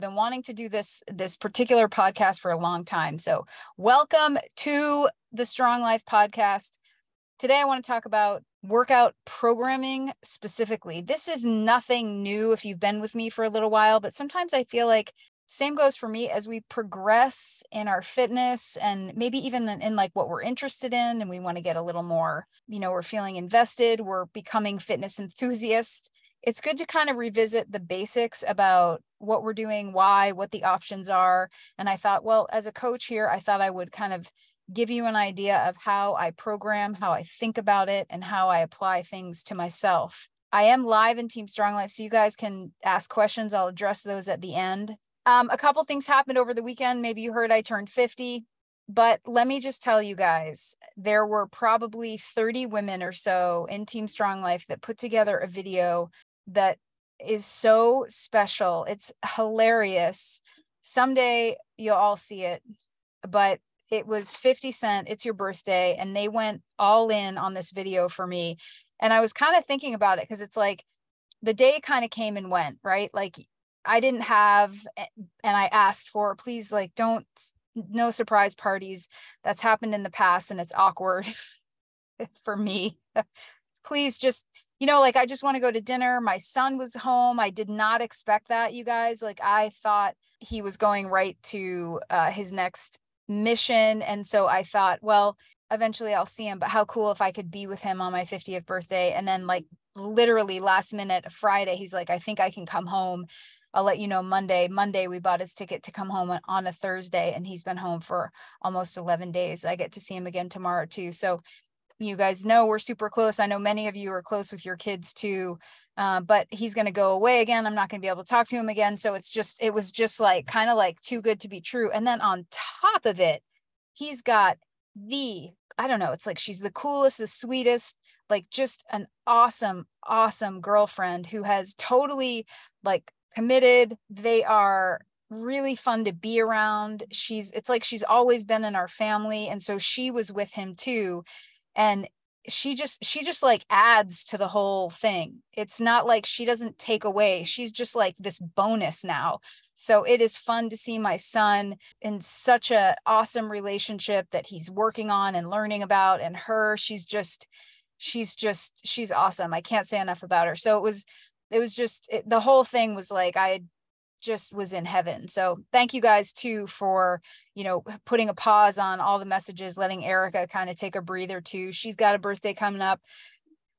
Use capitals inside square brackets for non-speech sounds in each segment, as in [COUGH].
been wanting to do this this particular podcast for a long time. So, welcome to the Strong Life podcast. Today I want to talk about workout programming specifically. This is nothing new if you've been with me for a little while, but sometimes I feel like same goes for me as we progress in our fitness and maybe even in, like what we're interested in and we want to get a little more, you know, we're feeling invested, we're becoming fitness enthusiasts it's good to kind of revisit the basics about what we're doing, why, what the options are. And I thought, well, as a coach here, I thought I would kind of give you an idea of how I program, how I think about it, and how I apply things to myself. I am live in Team Strong Life, so you guys can ask questions. I'll address those at the end. Um, a couple things happened over the weekend. Maybe you heard I turned 50, but let me just tell you guys there were probably 30 women or so in Team Strong Life that put together a video that is so special. It's hilarious. Someday you'll all see it, but it was 50 Cent. It's your birthday. And they went all in on this video for me. And I was kind of thinking about it because it's like the day kind of came and went, right? Like I didn't have, and I asked for, please, like, don't, no surprise parties. That's happened in the past and it's awkward [LAUGHS] for me. [LAUGHS] please just you know, like I just want to go to dinner. My son was home. I did not expect that, you guys. Like I thought he was going right to uh, his next mission. And so I thought, well, eventually I'll see him, but how cool if I could be with him on my 50th birthday. And then, like, literally last minute, Friday, he's like, I think I can come home. I'll let you know Monday. Monday, we bought his ticket to come home on a Thursday, and he's been home for almost 11 days. I get to see him again tomorrow, too. So you guys know we're super close. I know many of you are close with your kids too. Uh, but he's going to go away again. I'm not going to be able to talk to him again. So it's just, it was just like kind of like too good to be true. And then on top of it, he's got the, I don't know, it's like she's the coolest, the sweetest, like just an awesome, awesome girlfriend who has totally like committed. They are really fun to be around. She's, it's like she's always been in our family. And so she was with him too and she just she just like adds to the whole thing. It's not like she doesn't take away she's just like this bonus now. So it is fun to see my son in such a awesome relationship that he's working on and learning about and her she's just she's just she's awesome. I can't say enough about her. So it was it was just it, the whole thing was like i just was in heaven. So thank you guys too for, you know, putting a pause on all the messages, letting Erica kind of take a breather too. She's got a birthday coming up.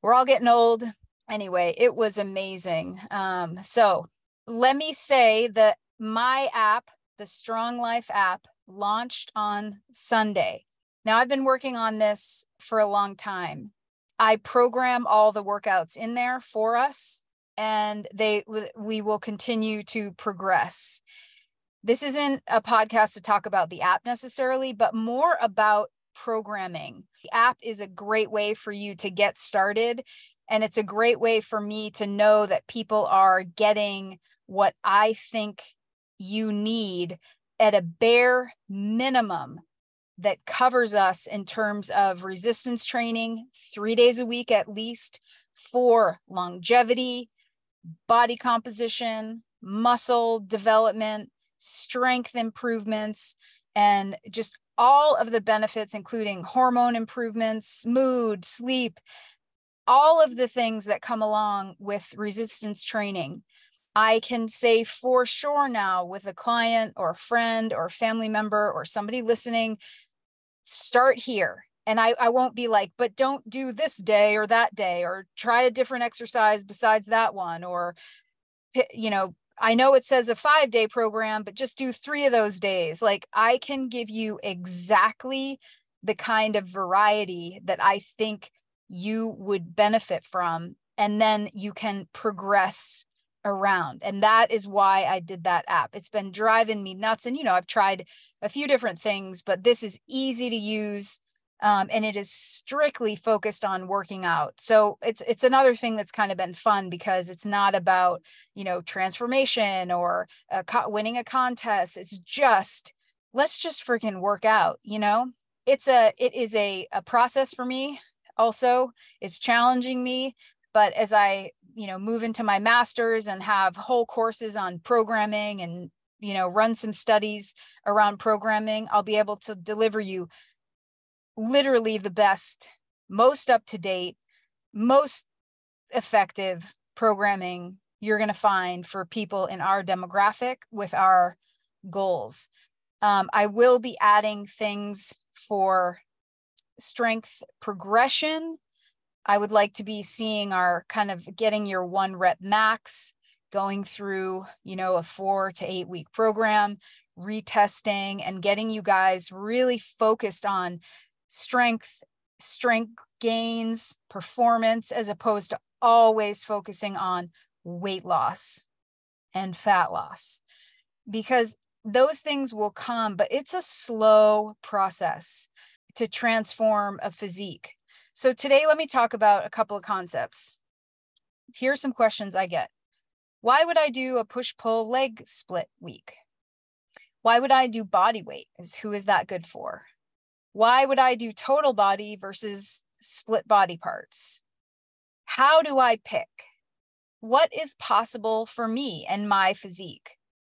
We're all getting old. Anyway, it was amazing. Um, so let me say that my app, the Strong Life app, launched on Sunday. Now I've been working on this for a long time. I program all the workouts in there for us and they we will continue to progress. This isn't a podcast to talk about the app necessarily but more about programming. The app is a great way for you to get started and it's a great way for me to know that people are getting what i think you need at a bare minimum that covers us in terms of resistance training three days a week at least for longevity body composition, muscle development, strength improvements, and just all of the benefits, including hormone improvements, mood, sleep, all of the things that come along with resistance training. I can say for sure now with a client or a friend or a family member or somebody listening, start here and I, I won't be like but don't do this day or that day or try a different exercise besides that one or you know i know it says a five day program but just do three of those days. Like i can give you exactly the kind of variety that i think you would benefit from and then you can progress around and that is why i did that app. It's been driving me nuts and you know i've tried a few different things but this is easy to use um, and it is strictly focused on working out. So it's it's another thing that's kind of been fun because it's not about you know transformation or a co- winning a contest. It's just let's just freaking work out. You know, it's a it is a a process for me. Also, it's challenging me, but as I you know move into my masters and have whole courses on programming and you know, run some studies around programming, I'll be able to deliver you literally the best, most up to date, most effective programming you're going to find for people in our demographic with our goals. Um, I will be adding things for strength progression. I would like to be seeing our kind of getting your one rep max, going through, you know, a four to eight week program, retesting and getting you guys really focused on strength, strength gains, performance, as opposed to always focusing on weight loss and fat loss. Because those things will come, but it's a slow process to transform a physique. So, today, let me talk about a couple of concepts. Here's some questions I get Why would I do a push pull leg split week? Why would I do body weight? Is who is that good for? Why would I do total body versus split body parts? How do I pick? What is possible for me and my physique?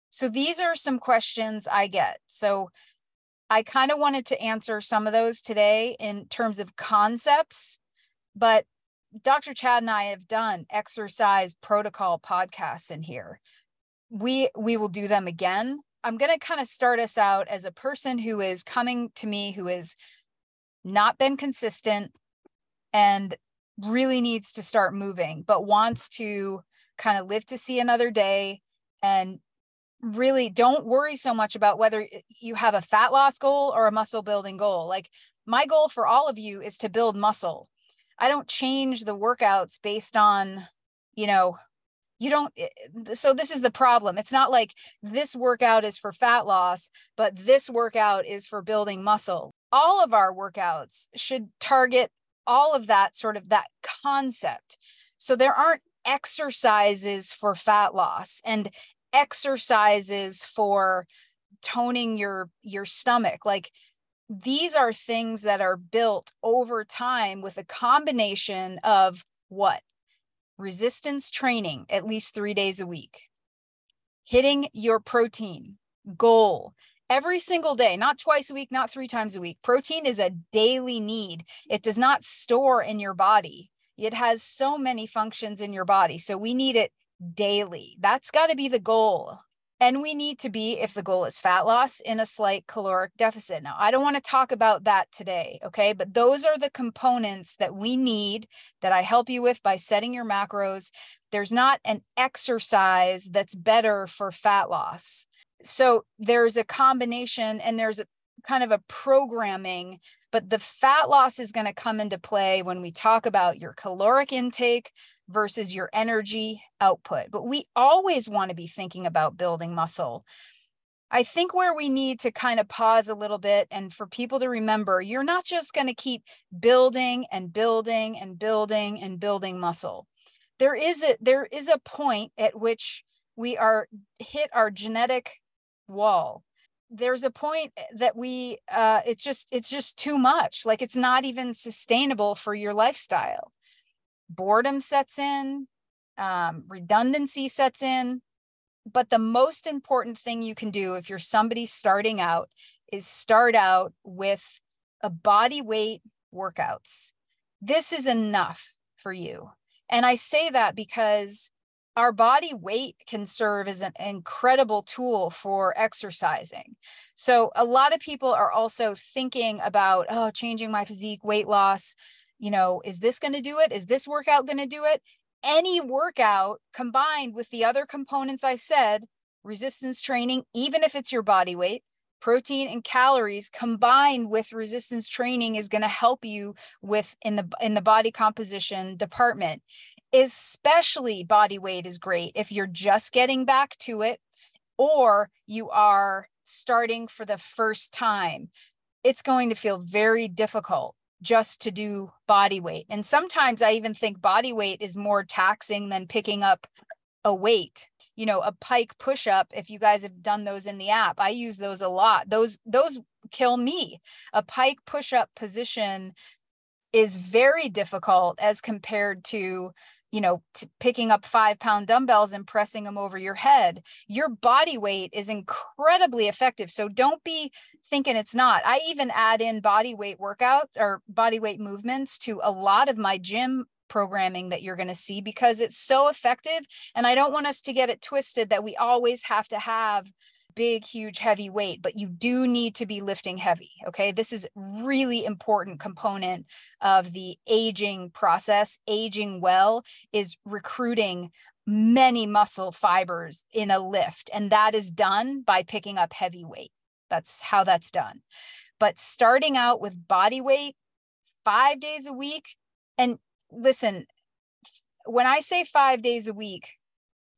So these are some questions I get. So I kind of wanted to answer some of those today in terms of concepts, but Dr. Chad and I have done exercise protocol podcasts in here. We we will do them again. I'm going to kind of start us out as a person who is coming to me who has not been consistent and really needs to start moving but wants to kind of live to see another day and really don't worry so much about whether you have a fat loss goal or a muscle building goal. Like my goal for all of you is to build muscle. I don't change the workouts based on, you know, you don't eh, so this is the problem. It's not like this workout is for fat loss, but this workout is for building muscle. All of our workouts should target all of that sort of that concept. So there aren't exercises for fat loss and exercises for toning your your stomach like these are things that are built over time with a combination of what resistance training at least 3 days a week hitting your protein goal every single day not twice a week not 3 times a week protein is a daily need it does not store in your body it has so many functions in your body so we need it daily. That's got to be the goal. And we need to be, if the goal is fat loss, in a slight caloric deficit. Now, I don't want to talk about that today, okay? But those are the components that we need that I help you with by setting your macros. There's not an exercise that's better for fat loss. So there's a combination and there's a kind of a programming, but the fat loss is going to come into play when we talk about your caloric intake, versus your energy output. But we always want to be thinking about building muscle. I think where we need to kind of pause a little bit and for people to remember, you're not just going to keep building and building and building and building muscle. There is a there is a point at which we are hit our genetic wall. There's a point that we uh it's just it's just too much. Like it's not even sustainable for your lifestyle boredom sets in, um, redundancy sets in. But the most important thing you can do if you're somebody starting out is start out with a body weight workouts. This is enough for you. And I say that because our body weight can serve as an incredible tool for exercising. So, a lot of people are also thinking about, oh, changing my physique, weight loss you know, is this going to do it? Is this workout going to do it? Any workout combined with the other components I said, resistance training, even if it's your body weight, protein and calories combined with resistance training is going to help you with in the in the body composition department especially body weight is great if you're just getting back to it or you are starting for the first time it's going to feel very difficult just to do body weight. And sometimes I even think body weight is more taxing than picking up a weight. You know, a pike push up, if you guys have done those in the app, I use those a lot. Those those kill me. A pike push up position is very difficult as compared to you know, picking up five pound dumbbells and pressing them over your head. Your body weight is incredibly effective. So don't be thinking it's not. I even add in body weight workouts or body weight movements to a lot of my gym programming that you're going to see because it's so effective. And I don't want us to get it twisted that we always have to have big, huge, heavy weight, but you do need to be lifting heavy. Okay. This is really important component of the aging process. Aging well is recruiting many muscle fibers in a lift. And that is done by picking up heavy weight. That's how that's done. But starting out with body weight five days a week, and listen, when I say five days a week,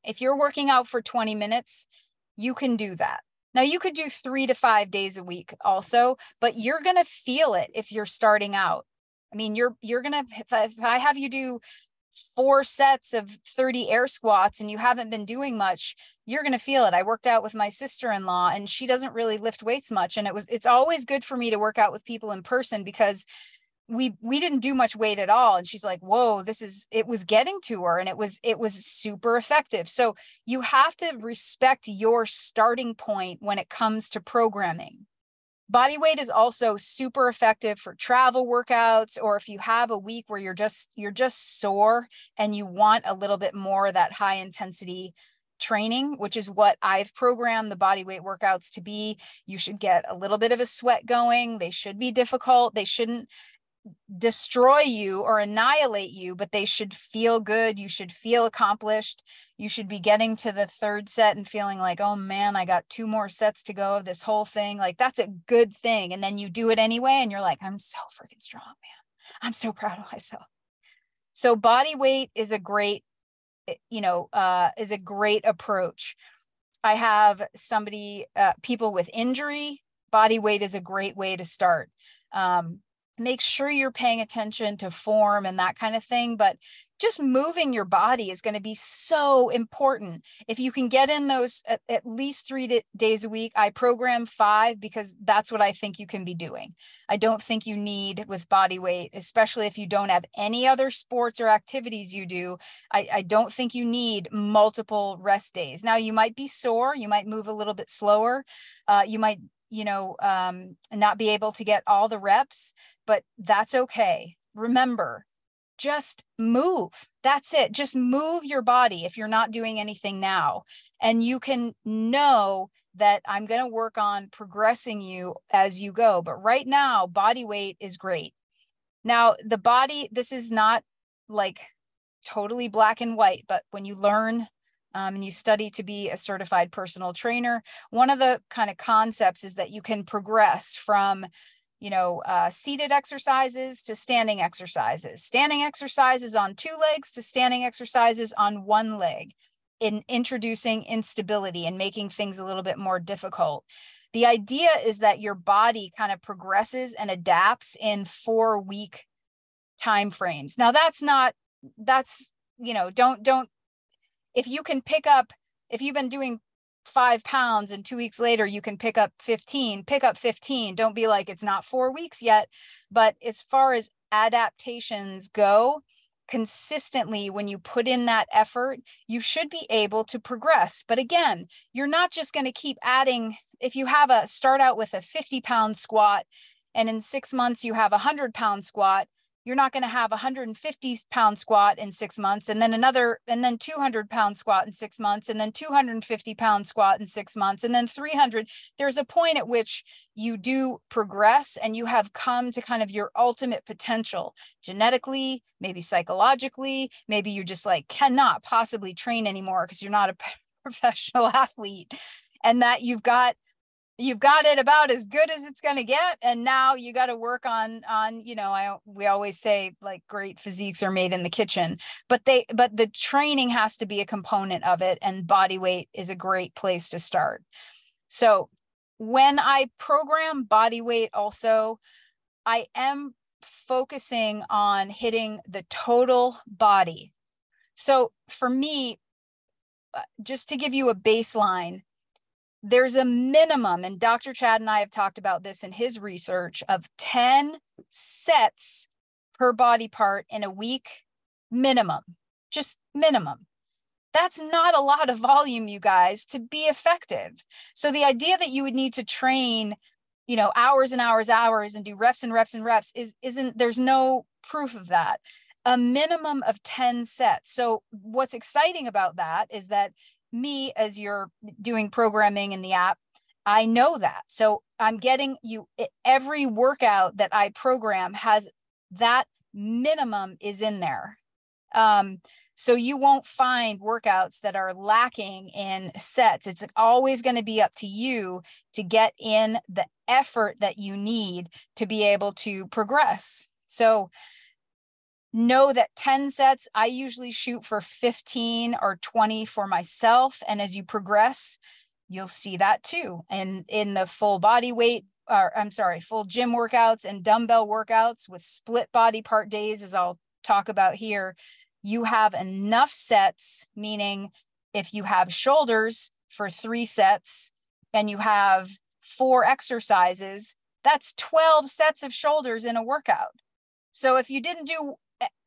if you're working out for 20 minutes, you can do that. Now you could do 3 to 5 days a week also, but you're going to feel it if you're starting out. I mean, you're you're going to if I have you do four sets of 30 air squats and you haven't been doing much, you're going to feel it. I worked out with my sister-in-law and she doesn't really lift weights much and it was it's always good for me to work out with people in person because we we didn't do much weight at all and she's like whoa this is it was getting to her and it was it was super effective so you have to respect your starting point when it comes to programming body weight is also super effective for travel workouts or if you have a week where you're just you're just sore and you want a little bit more that high intensity training, which is what I've programmed the body weight workouts to be. You should get a little bit of a sweat going. They should be difficult. They shouldn't destroy you or annihilate you, but they should feel good. You should feel accomplished. You should be getting to the third set and feeling like, oh man, I got two more sets to go of this whole thing. Like that's a good thing. And then you do it anyway. And you're like, I'm so freaking strong, man. I'm so proud of myself. So body weight is a great, eh, you know, uh, is a great approach. I have somebody, uh, people with injury, body weight is a great way to start. Um, make sure you're paying attention to form and that kind of thing but just moving your body is going to be so important. If you can get in those at, at least three days a week i program five because that's what i think you can be doing. I don't think you need with body weight especially if you don't have any other sports or activities you do i, I don't think you need multiple rest days. Now you might be sore you might move a little bit slower uh, you might you know um, not be able to get all the reps but that's okay. Remember just move. That's it. Just move your body if you're not doing anything now. And you can know that i'm going to work on progressing you as you go but right now body weight is great. Now the body this is not like totally black and white but when you learn um, and you study to be a certified personal trainer, one of the kind of concepts is that you can progress from you know, uh, seated exercises to standing exercises, standing exercises on two legs to standing exercises on one leg, in introducing instability and making things a little bit more difficult. The idea is that your body kind of progresses and adapts in four week time frames. Now that's not that's you know don't don't if you can pick up, if you've been doing five pounds and two weeks later you can pick up 15, pick up 15. Don't be like it's not four weeks yet. But as far as adaptations go, consistently when you put in that effort, you should be able to progress. But again, you're not just going to keep adding. If you have a start out with a 50 pound squat and in six months you have a 100 pound squat, you're not going to have a 150 pound squat in six months and then another and then 200 pound squat in six months and then 250 pound squat in six months and then 300 there's a point at which you do progress and you have come to kind of your ultimate potential genetically maybe psychologically maybe you just like cannot possibly train anymore because you're not a [LAUGHS] professional athlete and that you've got you've got it about as good as it's going to get and now you got to work on on you know i we always say like great physiques are made in the kitchen but they but the training has to be a component of it and body weight is a great place to start. So when i program body weight also i am focusing on hitting the total body. So for me uh, just to give you a baseline there's a minimum, and Dr. Chad and I have talked about this in his research of 10 sets per body part in a week minimum. just minimum. That's not a lot of volume, you guys, to be effective. So the idea that you would need to train, you know, hours and hours, hours and do reps and reps and reps is isn't there's no proof of that. A minimum of 10 sets. So what's exciting about that is that me as you're doing programming in the app, I know that. So I'm getting you every workout that I program has that minimum is in there. Um, so you won't find workouts that are lacking in sets. It's always going to be up to you to get in the effort that you need to be able to progress. So know that 10 sets, I usually shoot for 15 or 20 for myself. And as you progress, you'll see that too. And in the full body weight, or I'm sorry, full gym workouts and dumbbell workouts with split body part days, as I'll talk about here, you have enough sets, meaning if you have shoulders for three sets and you have four exercises, that's 12 sets of shoulders in a workout. So if you didn't do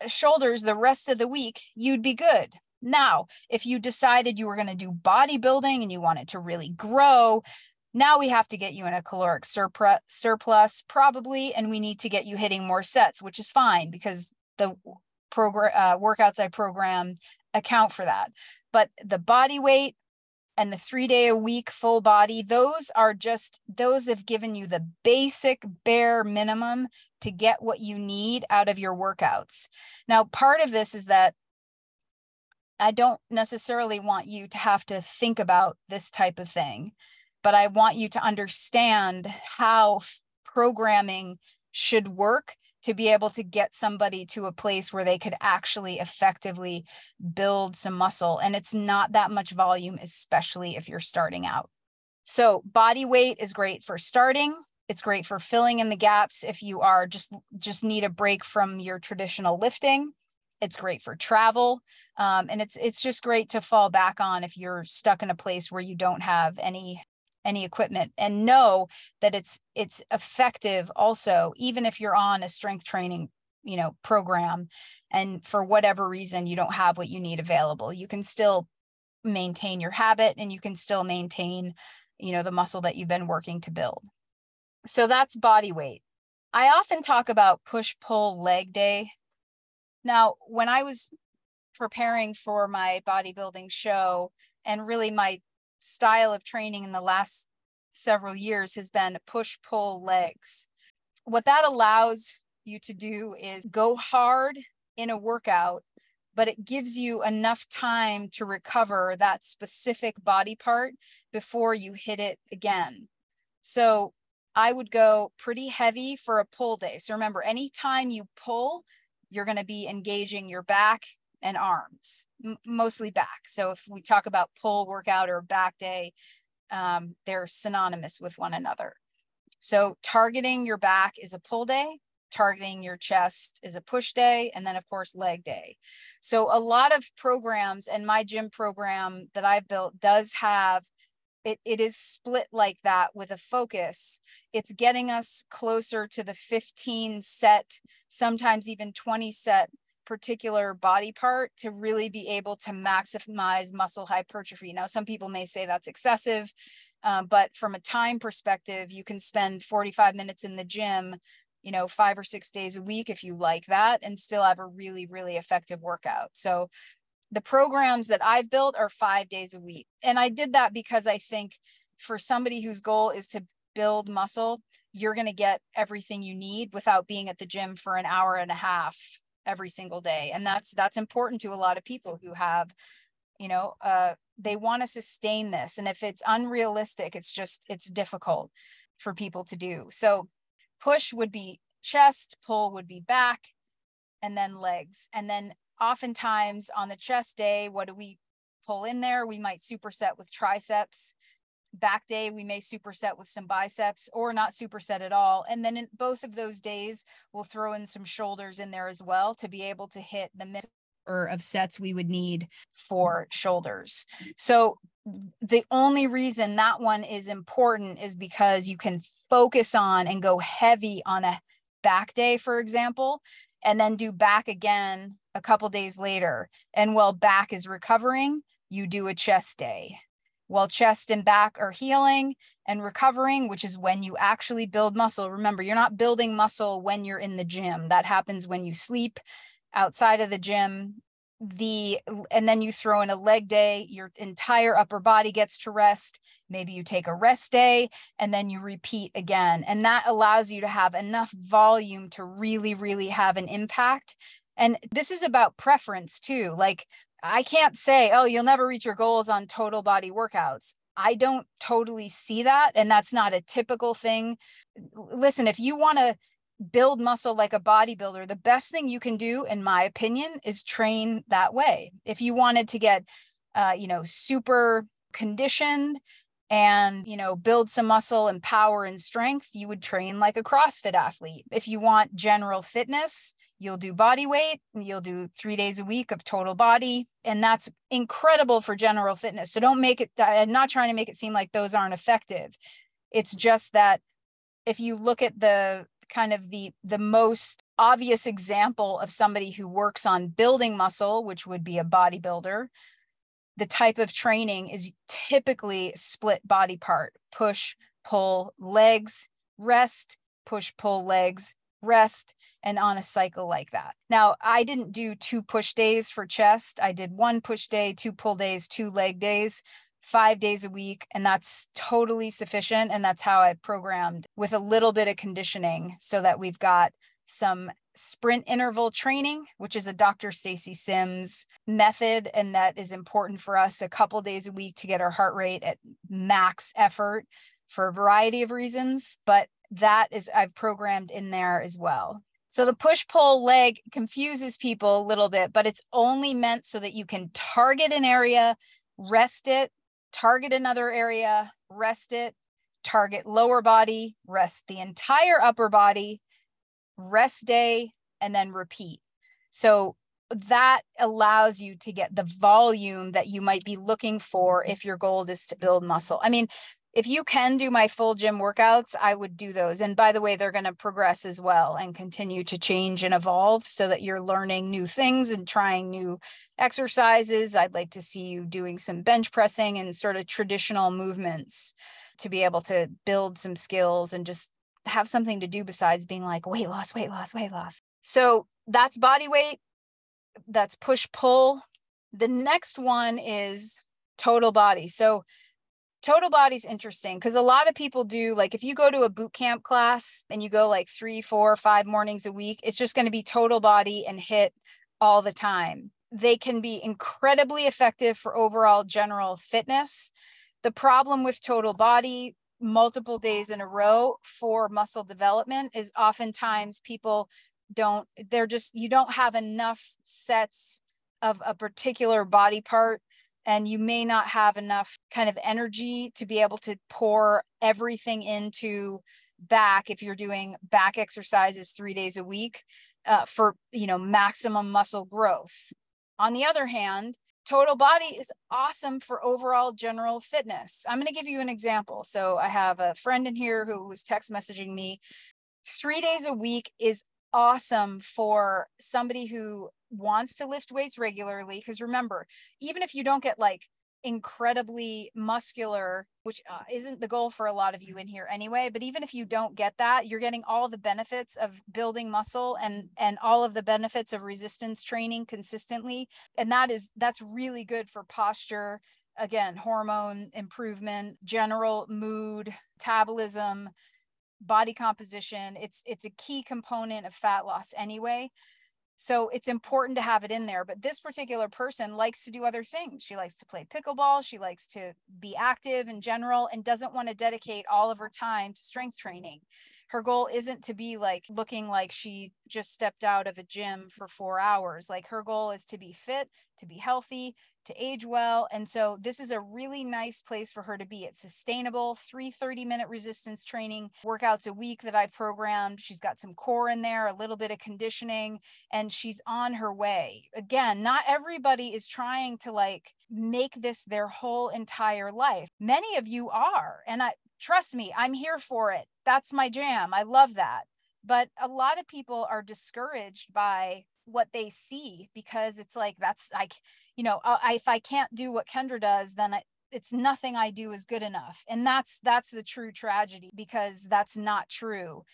shoulders the rest of the week, you'd be good. Now, if you decided you were going to do bodybuilding and you wanted to really grow, now we have to get you in a caloric surplus, probably, and we need to get you hitting more sets, which is fine because the program uh, workouts I program account for that. But the body weight and the three day a week full body, those are just, those have given you the basic bare minimum to get what you need out of your workouts. Now, part of this is that I don't necessarily want you to have to think about this type of thing, but I want you to understand how programming should work to be able to get somebody to a place where they could actually effectively build some muscle. And it's not that much volume, especially if you're starting out. So, body weight is great for starting. It's great for filling in the gaps if you are just just need a break from your traditional lifting. It's great for travel, um, and it's it's just great to fall back on if you're stuck in a place where you don't have any any equipment and know that it's it's effective also even if you're on a strength training you know program and for whatever reason you don't have what you need available you can still maintain your habit and you can still maintain you know the muscle that you've been working to build. So that's body weight. I often talk about push pull leg day. Now when i was preparing for my bodybuilding show and really my style of training in the last several years has been push pull legs. What that allows you to do is go hard in a workout, but it gives you enough time to recover that specific body part before you hit it again. So I would go pretty heavy for a pull day. So remember, anytime you pull, you're going to be engaging your back and arms, m- mostly back. So if we talk about pull workout or back day, um, they're synonymous with one another. So targeting your back is a pull day, targeting your chest is a push day, and then of course leg day. So a lot of programs and my gym program that I've built does have it, it is split like that with a focus. It's getting us closer to the 15 set, sometimes even 20 set particular body part to really be able to maximize muscle hypertrophy. Now, some people may say that's excessive, um, but from a time perspective, you can spend 45 minutes in the gym, you know, five or six days a week if you like that, and still have a really, really effective workout. So, the programs that I've built are five days a week. And I did that because I think for somebody whose goal is to build muscle, you're going to get everything you need without being at the gym for an hour and a half every single day and that's that's important to a lot of people who have you know uh they want to sustain this and if it's unrealistic it's just it's difficult for people to do. So push would be chest pull would be back and then legs and then oftentimes on the chest day what do we pull in there? We might superset with triceps back day we may superset with some biceps or not superset at all and then in both of those days we'll throw in some shoulders in there as well to be able to hit the number of sets we would need for shoulders so the only reason that one is important is because you can focus on and go heavy on a back day for example and then do back again a couple days later. And while back is recovering, you do a chest day. While chest and back are healing and recovering, which is when you actually build muscle. Remember, you're not building muscle when you're in the gym. That happens when you sleep outside of the gym. The and then you throw in a leg day your entire upper body gets to rest. Maybe you take a rest day and then you repeat again. And that allows you to have enough volume to really really have an impact. And this is about preference too. Like i can't say oh you'll never reach your goals on total body workouts i don't totally see that and that's not a typical thing listen if you want to build muscle like a bodybuilder, the best thing you can do, in my opinion, is train that way. If you wanted to get, uh, you know, super conditioned and you know build some muscle and power and strength you would train like a crossfit athlete. If you want general fitness you'll do body weight you'll do three days a week of total body and that's incredible for general fitness. So don't make it i'm not trying to make it seem like those aren't effective. It's just that if you look at the kind of the the most obvious example of somebody who works on building muscle which would be a bodybuilder the type of training is typically split body part push pull legs rest push pull legs rest and on a cycle like that now i didn't do two push days for chest i did one push day two pull days two leg days five days a week. And that's totally sufficient. And that's how I programmed with a little bit of conditioning so that we've got some sprint interval training, which is a Dr. Stacy Sims method. And that is important for us a couple days a week to get our heart rate at max effort for a variety of reasons. But that is, I've programmed in there as well. So the push pull leg confuses people a little bit, but it's only meant so that you can target an area, rest it, target another area, rest it, target lower body, rest the entire upper body, rest day, and then repeat. So that allows you to get the volume that you might be looking for if your goal is to build muscle. I mean, if you can do my full gym workouts, I would do those. And by the way, they're going to progress as well and continue to change and evolve so that you're learning new things and trying new exercises. I'd like to see you doing some bench pressing and sort of traditional movements to be able to build some skills and just have something to do besides being like weight loss, weight loss, weight loss. So that's body weight, that's push pull. The next one is total body. So total body's interesting because a lot of people do like if you go to a boot camp class and you go like three four five mornings a week it's just going to be total body and hit all the time they can be incredibly effective for overall general fitness the problem with total body multiple days in a row for muscle development is oftentimes people don't they're just you don't have enough sets of a particular body part and you may not have enough kind of energy to be able to pour everything into back if you're doing back exercises three days a week uh, for you know maximum muscle growth. On the other hand total body is awesome for overall general fitness. I'm going to give you an example. So i have a friend in here who was text messaging me. Three days a week is awesome for somebody who wants to lift weights regularly because remember even if you don't get like incredibly muscular which uh, isn't the goal for a lot of you in here anyway but even if you don't get that you're getting all the benefits of building muscle and and all of the benefits of resistance training consistently. And that is that's really good for posture again hormone improvement general mood metabolism body composition. It's it's a key component of fat loss anyway so it's important to have it in there. But this particular person likes to do other things. She likes to play pickleball. She likes to be active in general and doesn't want to dedicate all of her time to strength training. Her goal isn't to be like looking like she just stepped out of a gym for four hours. Like her goal is to be fit, to be healthy, to age well. And so this is a really nice place for her to be. It's sustainable, three 30 minute resistance training workouts a week that I programmed. She's got some core in there, a little bit of conditioning, and she's on her way. Again, not everybody is trying to like make this their whole entire life. Many of you are. And I trust me, I'm here for it. That's my jam. I love that. but a lot of people are discouraged by what they see because it's like that's like you know uh, I, if i can't do what kendra does then I, it's nothing i do is good enough and that's that's the true tragedy because that's not true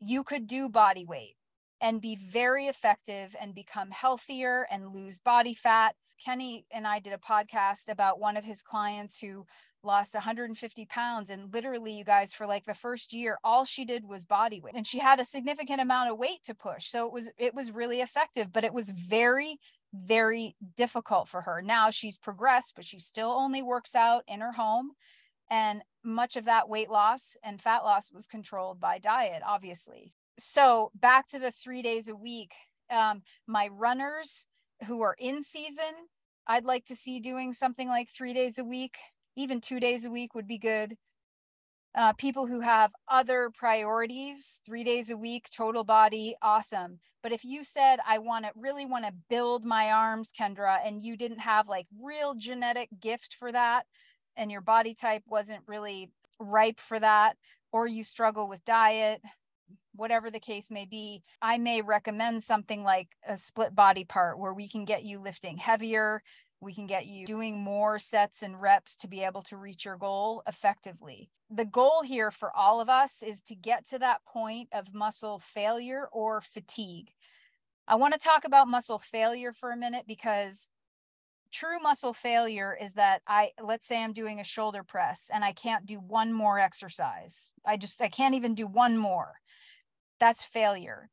you could do body weight and be very effective and become healthier and lose body fat. Kenny and i did a podcast about one of his clients who lost 150 pounds and literally you guys for like the first year all she did was body weight and she had a significant amount of weight to push. So it was it was really effective but it was very very difficult for her. Now she's progressed but she still only works out in her home and much of that weight loss and fat loss was controlled by diet obviously so back to the three days a week um, my runners who are in season i'd like to see doing something like three days a week even two days a week would be good. Uh, people who have other priorities, three days a week, total body, awesome. But if you said, I want to really want to build my arms, Kendra, and you didn't have like real genetic gift for that, and your body type wasn't really ripe for that, or you struggle with diet, whatever the case may be, I may recommend something like a split body part where we can get you lifting heavier, we can get you doing more sets and reps to be able to reach your goal effectively. The goal here for all of us is to get to that point of muscle failure or fatigue. I want to talk about muscle failure for a minute because true muscle failure is that I let's say I'm doing a shoulder press and I can't do one more exercise. I just I can't even do one more. That's failure.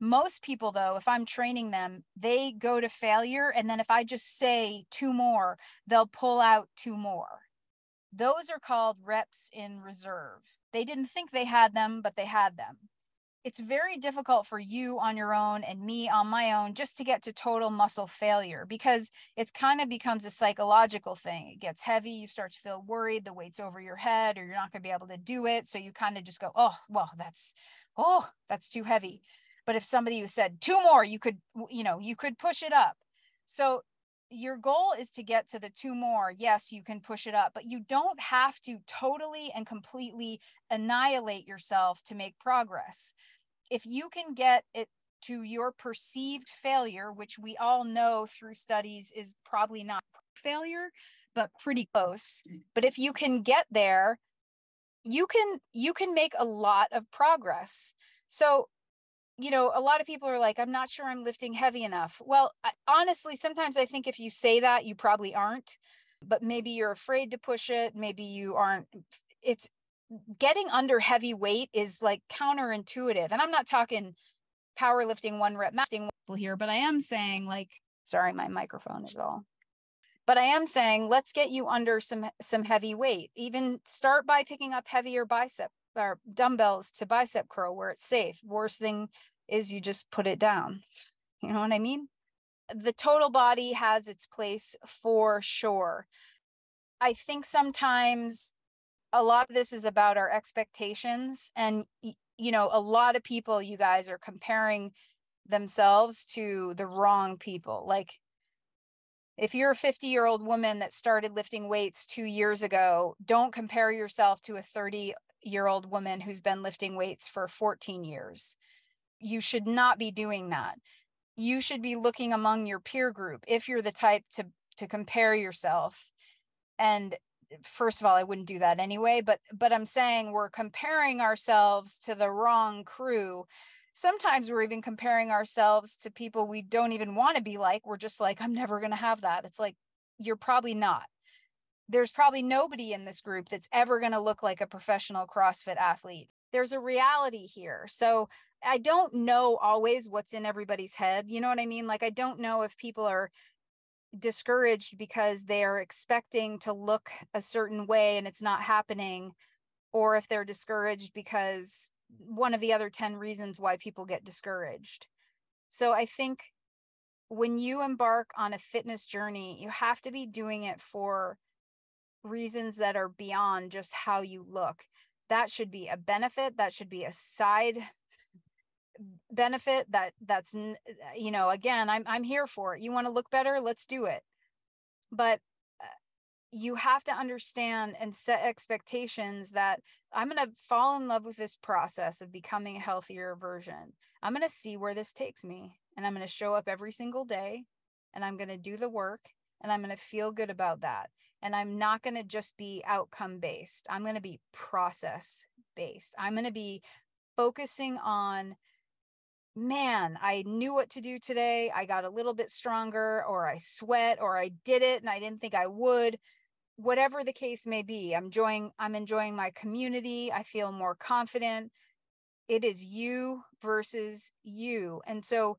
Most people, though, if I'm training them, they go to failure. And then if I just say two more, they'll pull out two more. Those are called reps in reserve. They didn't think they had them, but they had them. It's very difficult for you on your own and me on my own just to get to total muscle failure because it's kind of becomes a psychological thing. It gets heavy, you start to feel worried, the weight's over your head, or you're not going to be able to do it. So you kind of just go, oh, well, that's, oh, that's too heavy but if somebody who said two more you could you know you could push it up so your goal is to get to the two more yes you can push it up but you don't have to totally and completely annihilate yourself to make progress. If you can get it to your perceived failure which we all know through studies is probably not failure but pretty close mm. but if you can get there you can you can make a lot of progress. So you know, a lot of people are like, I'm not sure I'm lifting heavy enough. Well, I, honestly, sometimes I think if you say that, you probably aren't, but maybe you're afraid to push it. Maybe you aren't. It's getting under heavy weight is like counterintuitive. And I'm not talking powerlifting one rep maxing people here, but I am saying, like, sorry, my microphone is all. But I am saying, let's get you under some some heavy weight. Even start by picking up heavier bicep or dumbbells to bicep curl where it's safe. Worst thing is you just put it down. You know what I mean? The total body has its place for sure. I think sometimes a lot of this is about our expectations. And, you know, a lot of people, you guys are comparing themselves to the wrong people. Like, if you're a 50 year old woman that started lifting weights two years ago, don't compare yourself to a 30 year old woman who's been lifting weights for 14 years. You should not be doing that. You should be looking among your peer group if you're the type to to compare yourself. And first of all, I wouldn't do that anyway, but but I'm saying we're comparing ourselves to the wrong crew. Sometimes we're even comparing ourselves to people we don't even want to be like. We're just like, I'm never going to have that. It's like you're probably not there's probably nobody in this group that's ever going to look like a professional CrossFit athlete. There's a reality here. So I don't know always what's in everybody's head. You know what I mean? Like, I don't know if people are discouraged because they are expecting to look a certain way and it's not happening, or if they're discouraged because one of the other 10 reasons why people get discouraged. So I think when you embark on a fitness journey, you have to be doing it for reasons that are beyond just how you look. That should be a benefit, that should be a side benefit that that's you know again i'm i'm here for it you want to look better let's do it but uh, you have to understand and set expectations that I'm going to fall in love with this process of becoming a healthier version. I'm going to see where this takes me and I'm going to show up every single day and I'm going to do the work and I'm going to feel good about that. And I'm not going to just be outcome based. I'm going to be process based. I'm going to be focusing on man, I knew what to do today. I got a little bit stronger, or I sweat, or I did it and I didn't think I would. Whatever the case may be i'm enjoying i'm enjoying my community i feel more confident. It is you versus you and so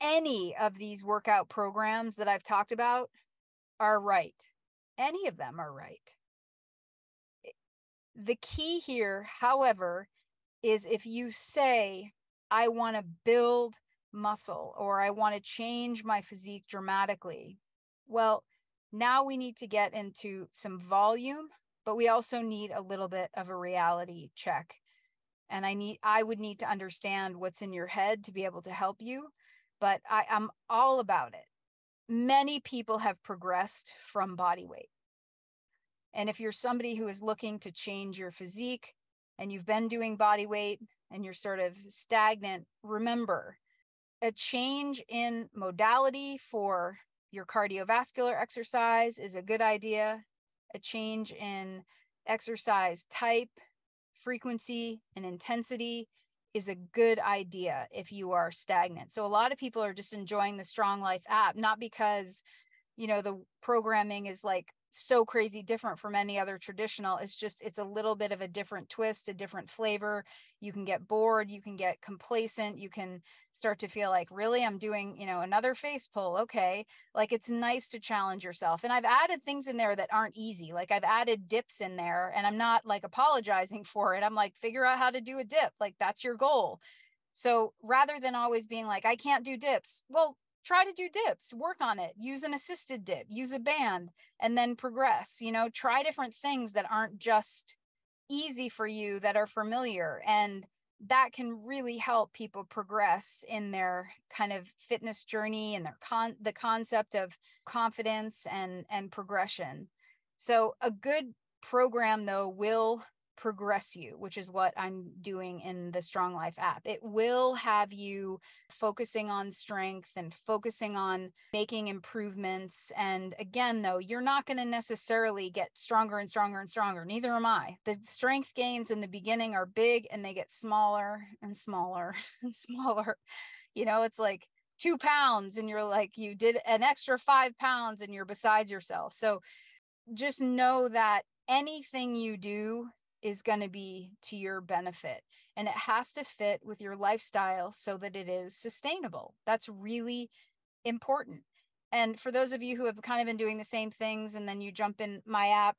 any of these workout programs that i've talked about are right. Any of them are right. Eh, the key here however is if you say i want to build muscle or i want to change my physique dramatically well now we need to get into some volume, but we also need a little bit of a reality check. And I need, I would need to understand what's in your head to be able to help you. But I, I'm all about it. Many people have progressed from body weight. And if you're somebody who is looking to change your physique and you've been doing body weight and you're sort of stagnant, remember a change in modality for your cardiovascular exercise is a good idea. A change in exercise type, frequency, and intensity is a good idea if you are stagnant. So a lot of people are just enjoying the Strong Life app, not because, you know, the programming is like so crazy different from any other traditional it's just it's a little bit of a different twist a different flavor. You can get bored you can get complacent you can start to feel like really? I'm doing you know another face pull okay. Like it's nice to challenge yourself and i've added things in there that aren't easy like i've added dips in there and i'm not like apologizing [LAUGHS] for it i'm like figure out how to do a dip like that's your goal. So rather than always being like i can't do dips well try to do dips work on it use an assisted dip use a band and then progress you know try different things that aren't just easy for you that are familiar and that can really help people progress in their kind of fitness journey and their con the concept of confidence and and progression. So a good program though will progress you, which is what I'm doing in the Strong Life app. It will have you focusing on strength and focusing on making improvements. And again, though, you're not going to necessarily get stronger and stronger and stronger. Neither am I. The strength gains in the beginning are big and they get smaller and smaller [LAUGHS] and smaller. You know, it's like, two pounds and you're like you did an extra five pounds and you're besides yourself so just know that anything you do is going to be to your benefit and it has to fit with your lifestyle so that it is sustainable that's really important and for those of you who have kind of been doing the same things and then you jump in my app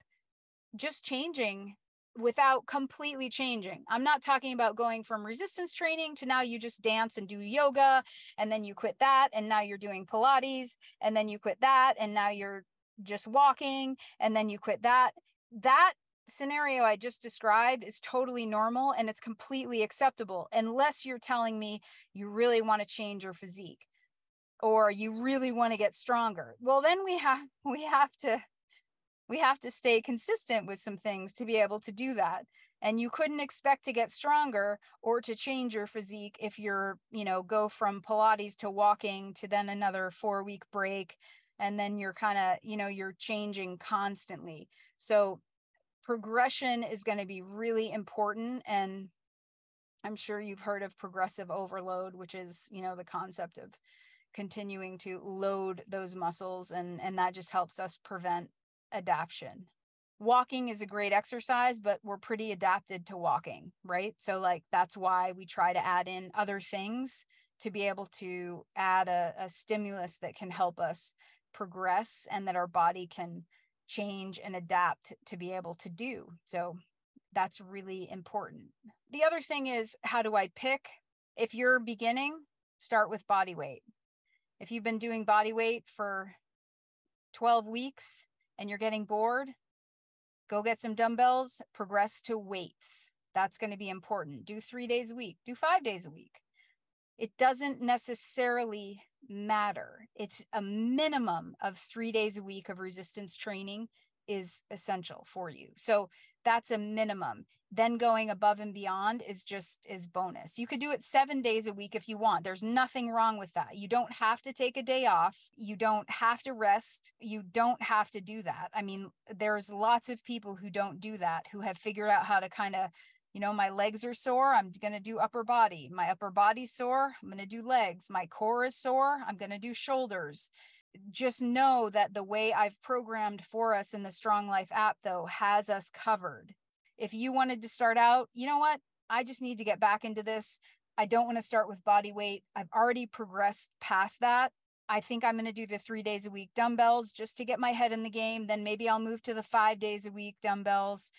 just changing without completely changing. I'm not talking about going from resistance training to now you just dance and do yoga and then you quit that and now you're doing Pilates and then you quit that and now you're just walking and then you quit that. That scenario I just described is totally normal and it's completely acceptable unless you're telling me you really want to change your physique or you really want to get stronger. Well, then we have [LAUGHS] we have to we have to stay consistent with some things to be able to do that. And you couldn't expect to get stronger or to change your physique if you're, you know, go from Pilates to walking to then another 4 week break and then you're kind of, you know, you're changing constantly. So progression is going to be really important and i'm sure you've heard of progressive overload which is you know the concept of continuing to load those muscles and and that just helps us prevent adaptation walking is a great exercise but we're pretty adapted to walking right? So like that's why we try to add in other things to be able to add a, a stimulus that can help us progress and that our body can change and adapt to be able to do. So that's really important. The other thing is how do I pick? If you're beginning, start with body weight. If you've been doing body weight for 12 weeks and you're getting bored, go get some dumbbells, progress to weights. That's going to be important. Do three days a week, do five days a week. It doesn't necessarily matter. It's a minimum of three days a week of resistance training is essential for you. So that's a minimum. Then going above and beyond is just is bonus. You could do it 7 days a week if you want. There's nothing wrong with that. You don't have to take a day off. You don't have to rest. You don't have to do that. I mean, there's lots of people who don't do that who have figured out how to kind of you know, my legs are sore. I'm going to do upper body. My upper body's sore. I'm going to do legs. My core is sore. I'm going to do shoulders just know that the way I've programmed for us in the Strong Life app, though, has us covered. If you wanted to start out, you know what? I just need to get back into this. I don't want to start with body weight. I've already progressed past that. I think I'm going to do the three days a week dumbbells just to get my head in the game. Then maybe I'll move to the five days a week dumbbells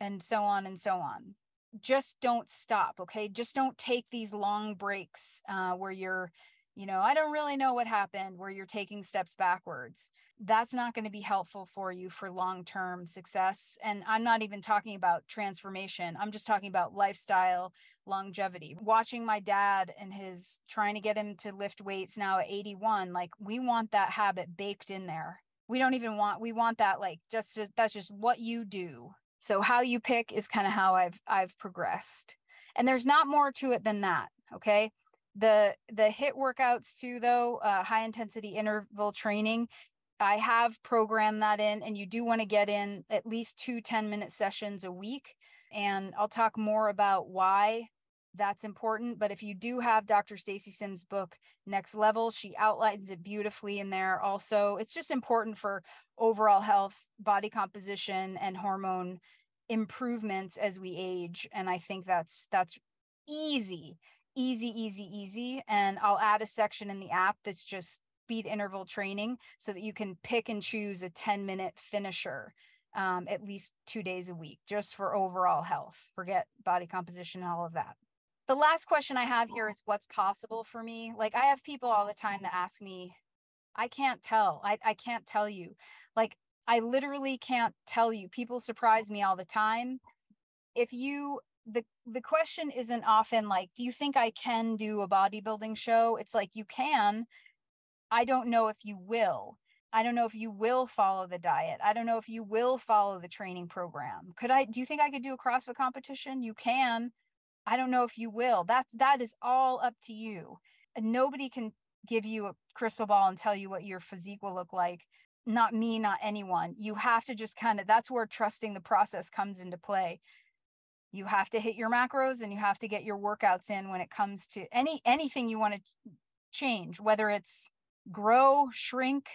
and so on and so on. Just don't stop. Okay. Just don't take these long breaks uh, where you're you know, I don't really know what happened where you're taking steps backwards. That's not going to be helpful for you for long term success. And I'm not even talking about transformation, I'm just talking about lifestyle longevity. Watching my dad and his trying to get him to lift weights now at 81, like we want that habit baked in there. We don't even want, we want that like just, just that's just what you do. So how you pick is kind of how I've I've progressed. And there's not more to it than that. Okay the the HIIT workouts too though uh, high intensity interval training i have programmed that in and you do want to get in at least two 10 minute sessions a week and i'll talk more about why that's important but if you do have dr stacy sims book next level she outlines it beautifully in there also it's just important for overall health body composition and hormone improvements as we age and i think that's that's easy easy, easy, easy. And I'll add a section in the app that's just speed interval training so that you can pick and choose a 10 minute finisher um, at least two days a week just for overall health. Forget body composition and all of that. The last question I have here uh-huh. is what's possible for me? Like, I have people all the time that ask me, I can't tell. I, I can't tell you. Like, I literally can't tell you. People surprise me all the time. If you the the question isn't often like do you think i can do a bodybuilding show it's like you can i don't know if you will i don't know if you will follow the diet i don't know if you will follow the training program could i do you think i could do a crossfit competition you can i don't know if you will that's that is all up to you. And nobody can give you a crystal ball and tell you what your physique will look like. Not me not anyone. You have to just kind of that's where trusting the process comes into play. You have to hit your macros and you have to get your workouts in when it comes to any anything you want to change whether it's grow shrink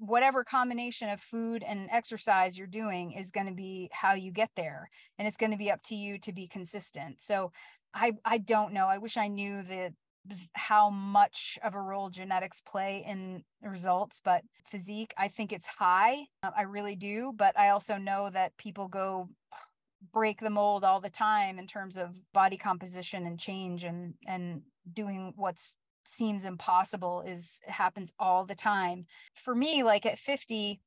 whatever combination of food and exercise you're doing is going to be how you get there and it's going to be up to you to be consistent. So i i don't know i wish i knew that how much of a role genetics play in results but physique i think it's high uh, i really do but i also know that people go break the mold all the time in terms of body composition and change and and doing what's seems impossible is happens all the time. For me like at 50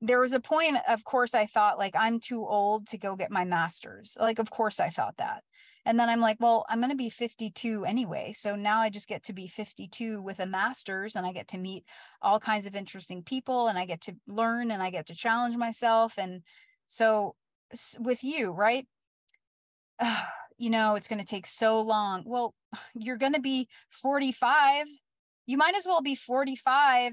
there was a point of course i thought like i'm too old to go get my masters. Like of course i thought that. And then i'm like well i'm going to be 52 anyway so now i just get to be 52 with a masters and i get to meet all kinds of interesting people and i get to learn and i get to challenge myself. And so with you, right? [SIGHS] You know, it's going to take so long. Well, [SIGHS] you're going to be 45. You might as well be 45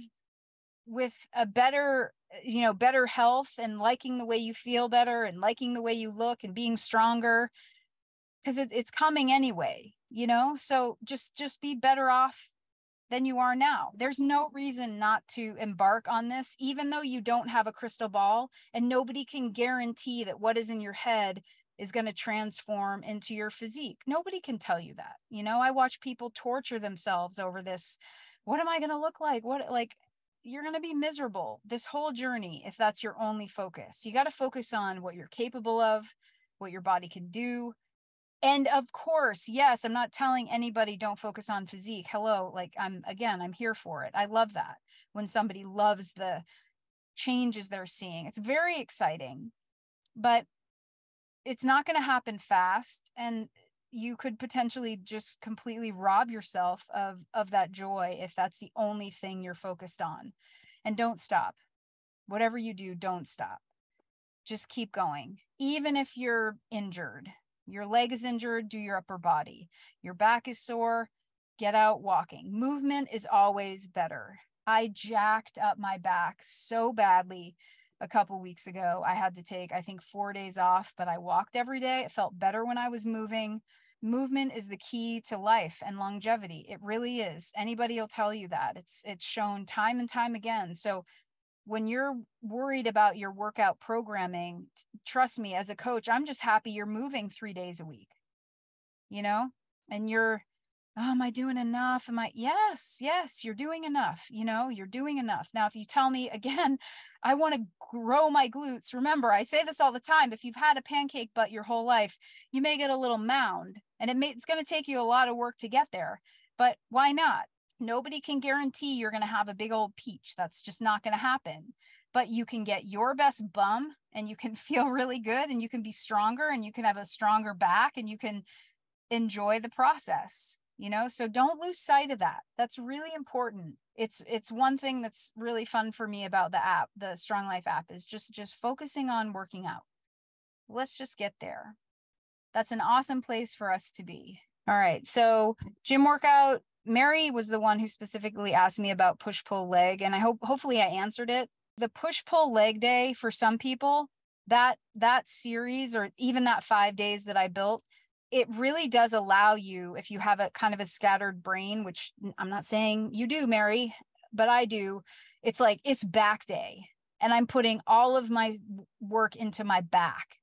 with a better, eh, you know, better health and liking the way you feel better and liking the way you look and being stronger because it, it's coming anyway, you know? So just just be better off than you are now. There's no reason not to embark on this, even though you don't have a crystal ball and nobody can guarantee that what is in your head is going to transform into your physique. Nobody can tell you that. You know, I watch people torture themselves over this. What am I going to look like? What, like, you're going to be miserable this whole journey if that's your only focus. You got to focus on what you're capable of, what your body can do, and of course yes i'm not telling anybody don't focus on physique hello like i'm again i'm here for it i love that when somebody loves the changes they're seeing it's very exciting but it's not going to happen fast and you could potentially just completely rob yourself of of that joy if that's the only thing you're focused on. And don't stop. Whatever you do don't stop. Just keep going. Even if you're injured your leg is injured do your upper body. Your back is sore get out walking. Movement is always better. I jacked up my back so badly a couple weeks ago. I had to take, I think, four days off, but I walked every day. It felt better when I was moving. Movement is the key to life and longevity. It really is. Anybody will tell you that. It's it's shown time and time again. So when you're worried about your workout programming, trust me, as a coach, I'm just happy you're moving three days a week. You know, and you're oh, am I doing enough? Am I, yes, yes, you're doing enough. You know, you're doing enough. Now, if you tell me again, I want to grow my glutes, remember, I say this all the time. If you've had a pancake butt your whole life, you may get a little mound and it may, it's going to take you a lot of work to get there, but why not? Nobody can guarantee you're going to have a big old peach. That's just not going to happen. But you can get your best bum and you can [LAUGHS] feel really good and you can be stronger and you can have a stronger back and you can enjoy the process you know so don't lose sight of that. That's really important. It's it's one thing that's really fun for me about the app the strong life app is just just focusing on working out. Let's just get there. That's an awesome place for us to be. All right so gym workout mary was the one who specifically asked me about push pull leg and i hope hopefully i answered it. The push pull leg day for some people that that series or even that 5 days that i built it really does allow you if you have a kind of a scattered brain which i'm not saying you do mary but i do it's like it's back day and i'm putting all of my work into my back.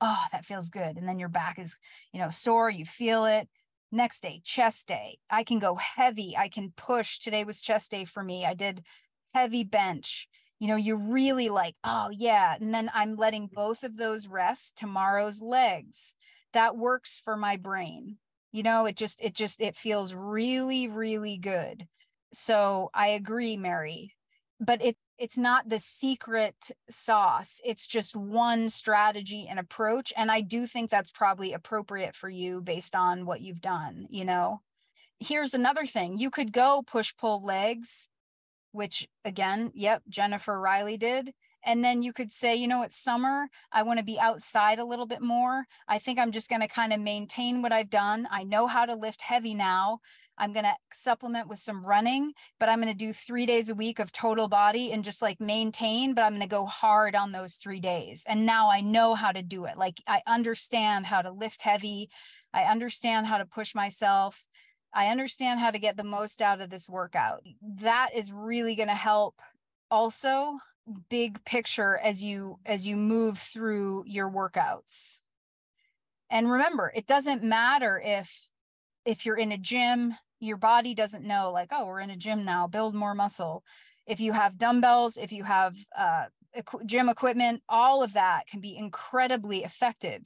Oh that feels good and then your back is you know sore you feel it. Next day chest day i can go heavy i can push. Today was chest day for me i did heavy bench. You know you're really like oh yeah and then i'm letting both of those rest tomorrow's legs that works for my brain. You know it just it just it feels really really good. So i agree mary but it it's not the secret sauce. It's just one strategy and approach and i do think that's probably appropriate for you based on what you've done you know? Here's another thing. You could go push pull legs which again yep jennifer riley did and then you could say you know it's summer i want to be outside a little bit more. I think i'm just going to kind of maintain what i've done. I know how to lift heavy now. I'm going to supplement with some running but i'm going to do three days a week of total body and just like maintain but i'm going to go hard on those three days. And now i know how to do it. Like i understand how to lift heavy. I understand how to push myself. I understand how to get the most out of this workout. That is really going to help also big picture as you as you move through your workouts. And remember it doesn't matter if if you're in a gym your body doesn't know like oh we're in a gym now build more muscle. If you have dumbbells if you have uh, gym equipment all of that can be incredibly effective.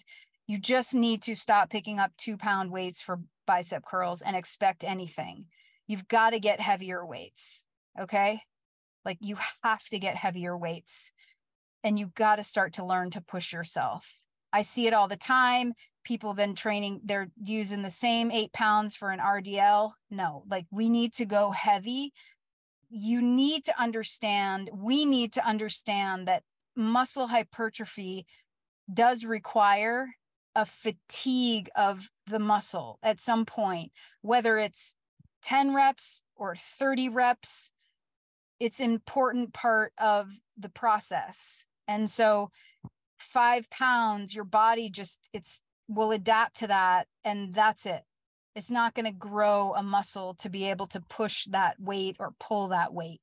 You just need to stop picking up two pound weights for bicep curls and expect anything. You've got to get heavier weights okay like you have to get heavier weights and you got to start to learn to push yourself. I see it all the time. People have been training, they're using the same eight pounds for an RDL. No, like we need to go heavy. You need to understand, we need to understand that muscle hypertrophy does require a fatigue of the muscle at some point, whether it's 10 reps or 30 reps it's an important part of the process. And so five pounds your body just it's will adapt to that and that's it. It's not going to grow a muscle to be able to push that weight or pull that weight.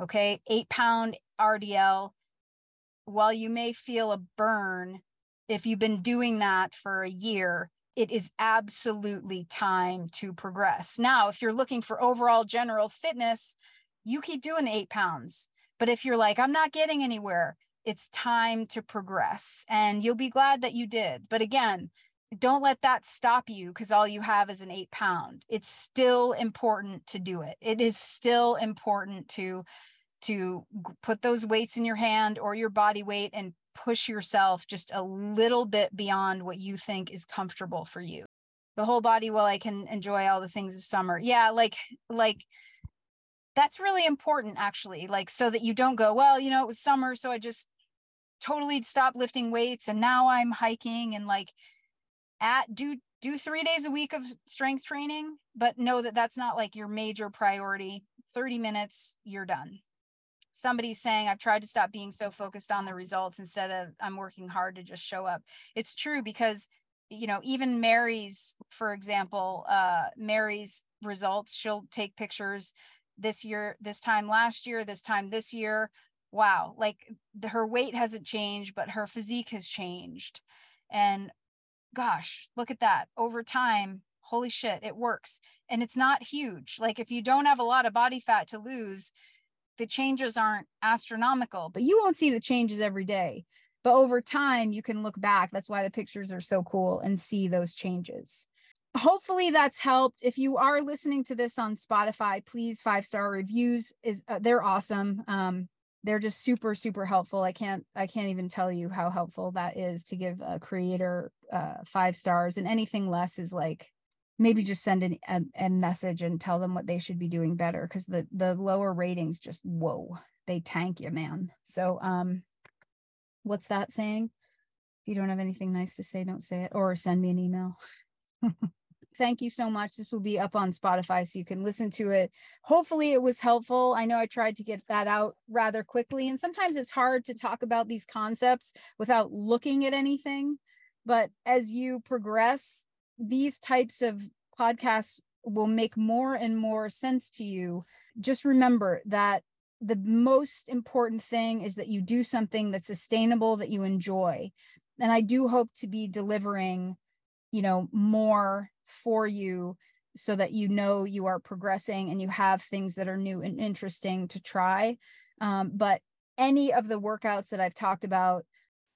Okay? Eight pound rdl while you may feel a burn if you've been doing that for a year it is absolutely time to progress. Now if you're looking for overall general fitness you keep doing the eight pounds. But if you're like, I'm not getting anywhere, it's time to progress and you'll be glad that you did. But again, don't let that stop you because all you have is an eight pound. It's still important to do it. It is still important to to put those weights in your hand or your body weight and push yourself just a little bit beyond what you think is comfortable for you. the whole body well i can enjoy all the things of summer yeah like like that's really important actually like so that you don't go well you know it was summer so i just totally stopped lifting weights and now i'm hiking and like at do do 3 days a week of strength training but know that that's not like your major priority. 30 minutes you're done. Somebody's saying i've tried to stop being so focused on the results instead of i'm working hard to just show up. It's true because you know even mary's for example uh mary's results she'll take pictures this year this time last year this time this year. Wow like the, her weight hasn't changed but her physique has changed. And gosh look at that. Over time holy shit it works. And it's not huge. Like if you don't have a lot of body fat to lose the changes aren't astronomical but you won't see the changes every day. But over time you can look back. That's why the pictures are so cool and see those changes hopefully that's helped if you are listening to this on spotify please five star reviews is uh, they're awesome um, they're just super super helpful i can't i can't even tell you how helpful that is to give a creator uh, five stars and anything less is like maybe just send an, a, a message and tell them what they should be doing better because the the lower ratings just whoa they tank you man so um what's that saying? If you don't have anything nice to say, don't say it or send me an email. [LAUGHS] Thank you so much. This will be up on Spotify so you can listen to it. Hopefully, it was helpful. I know I tried to get that out rather quickly, and sometimes it's hard to talk about these concepts without looking at anything. But as you progress, these types of podcasts will make more and more sense to you. Just remember that the most important thing is that you do something that's sustainable that you enjoy and i do hope to be delivering you know more for you so that you know you are progressing and you have things that are new and interesting to try. Um, but any of the workouts that i've talked about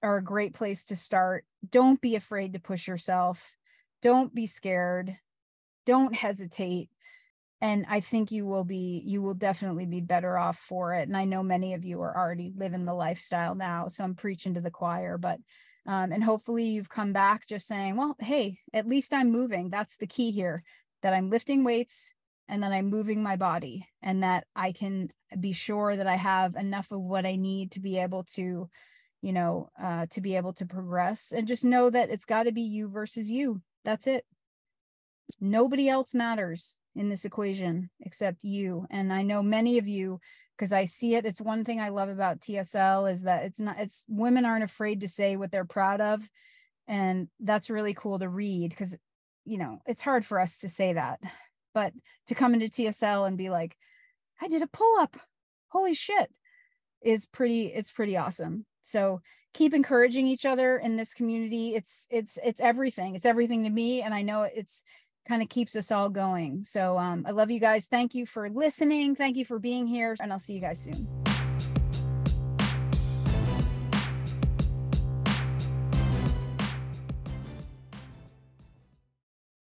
are a great place to start. Don't be afraid to push yourself. Don't be scared. Don't hesitate. And i think you will be you will definitely be better off for it. And i know many of you are already living the lifestyle now so i'm preaching to the choir but um, and hopefully you've come back just saying well hey at least i'm moving. That's the key here that i'm lifting weights and that i'm moving my body and that i can be sure that i have enough of what i need to be able to you know uh, to be able to progress and just know that it's got to be you versus you. That's it. Nobody else matters in this equation except you. And i know many of you because i see it. It's one thing i love about tsl is that it's not it's women aren't afraid to say what they're proud of. And that's really cool to read because you know it's hard for us to say that. But to come into tsl and be like i did a pull-up. Holy shit is pretty it's pretty awesome. So keep encouraging each other in this community. It's it's it's everything. It's everything to me and i know it's kind of keeps us all going. So um, I love you guys. Thank you for listening. Thank you for being here. And I'll see you guys soon.